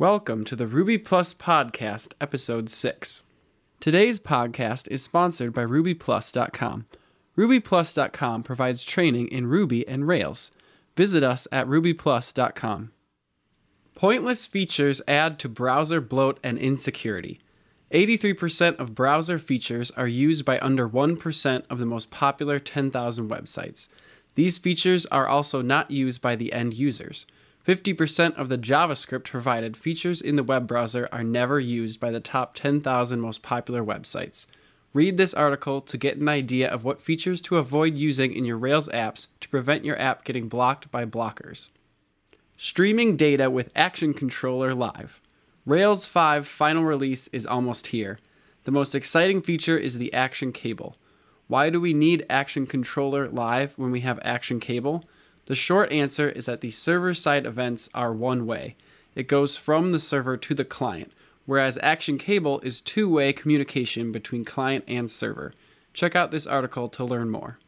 Welcome to the Ruby Plus Podcast, Episode 6. Today's podcast is sponsored by RubyPlus.com. RubyPlus.com provides training in Ruby and Rails. Visit us at RubyPlus.com. Pointless features add to browser bloat and insecurity. 83% of browser features are used by under 1% of the most popular 10,000 websites. These features are also not used by the end users. 50% of the JavaScript provided features in the web browser are never used by the top 10,000 most popular websites. Read this article to get an idea of what features to avoid using in your Rails apps to prevent your app getting blocked by blockers. Streaming data with Action Controller Live. Rails 5 final release is almost here. The most exciting feature is the Action Cable. Why do we need Action Controller Live when we have Action Cable? The short answer is that the server side events are one way. It goes from the server to the client, whereas Action Cable is two way communication between client and server. Check out this article to learn more.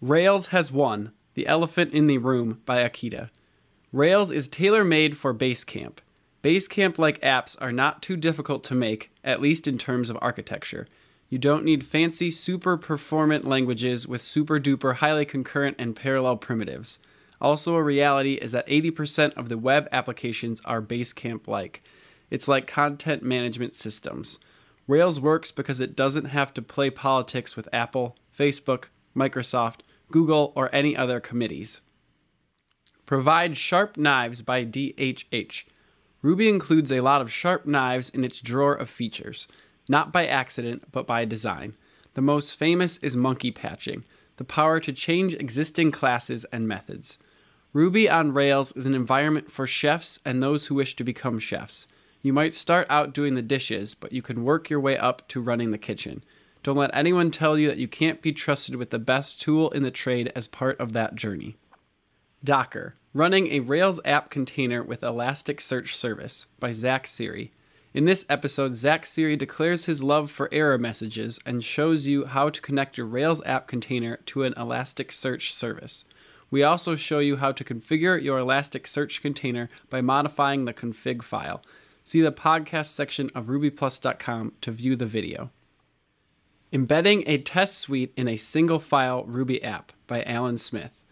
Rails has won The Elephant in the Room by Akita. Rails is tailor made for Basecamp. Basecamp like apps are not too difficult to make, at least in terms of architecture. You don't need fancy, super performant languages with super duper highly concurrent and parallel primitives. Also, a reality is that 80% of the web applications are Basecamp like. It's like content management systems. Rails works because it doesn't have to play politics with Apple, Facebook, Microsoft, Google, or any other committees. Provide Sharp Knives by DHH. Ruby includes a lot of sharp knives in its drawer of features not by accident, but by design. The most famous is monkey patching, the power to change existing classes and methods. Ruby on Rails is an environment for chefs and those who wish to become chefs. You might start out doing the dishes, but you can work your way up to running the kitchen. Don't let anyone tell you that you can't be trusted with the best tool in the trade as part of that journey. Docker, running a Rails app container with Elasticsearch Service by Zach Siri. In this episode, Zach Siri declares his love for error messages and shows you how to connect your Rails app container to an Elasticsearch service. We also show you how to configure your Elasticsearch container by modifying the config file. See the podcast section of rubyplus.com to view the video. Embedding a test suite in a single file Ruby app by Alan Smith.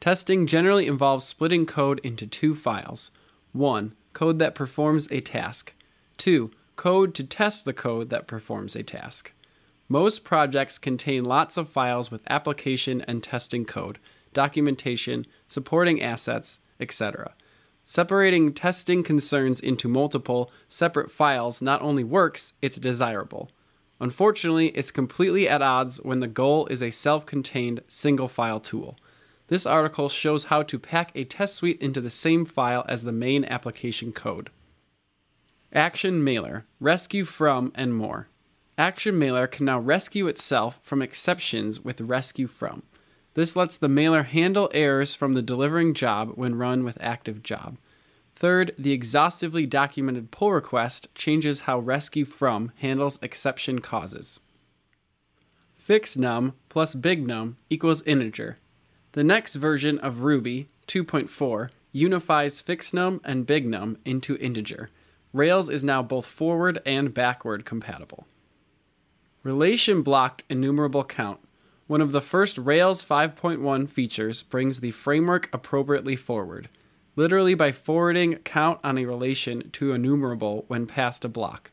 Testing generally involves splitting code into two files. One, code that performs a task, 2. Code to test the code that performs a task. Most projects contain lots of files with application and testing code, documentation, supporting assets, etc. Separating testing concerns into multiple, separate files not only works, it's desirable. Unfortunately, it's completely at odds when the goal is a self contained single file tool. This article shows how to pack a test suite into the same file as the main application code. Action Mailer, Rescue From, and more. Action Mailer can now rescue itself from exceptions with Rescue From. This lets the mailer handle errors from the delivering job when run with active job. Third, the exhaustively documented pull request changes how Rescue From handles exception causes. FixNum plus BigNum equals integer. The next version of Ruby, 2.4, unifies FixNum and BigNum into integer. Rails is now both forward and backward compatible. Relation blocked enumerable count. One of the first Rails 5.1 features brings the framework appropriately forward, literally by forwarding count on a relation to enumerable when past a block.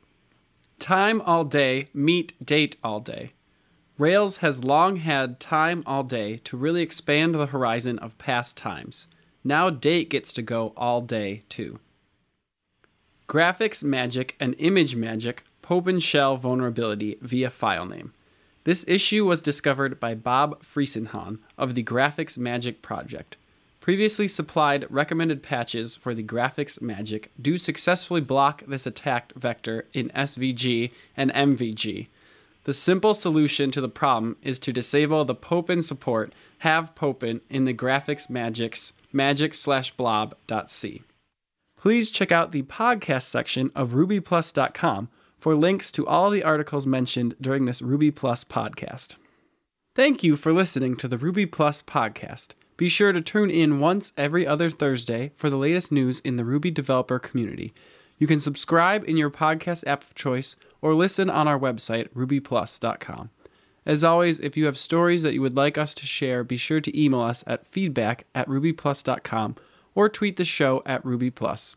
Time all day meet date all day. Rails has long had time all day to really expand the horizon of past times. Now date gets to go all day too. GraphicsMagick and ImageMagick Popen Shell vulnerability via file name. This issue was discovered by Bob Friesenhahn of the GraphicsMagick project. Previously supplied recommended patches for the GraphicsMagick do successfully block this attack vector in SVG and MVG. The simple solution to the problem is to disable the Popen support have Popen in the GraphicsMagick's magic slash blob.c please check out the podcast section of rubyplus.com for links to all the articles mentioned during this Ruby Plus podcast. Thank you for listening to the Ruby Plus podcast. Be sure to tune in once every other Thursday for the latest news in the Ruby developer community. You can subscribe in your podcast app of choice or listen on our website, rubyplus.com. As always, if you have stories that you would like us to share, be sure to email us at feedback at rubyplus.com or tweet the show at rubyplus.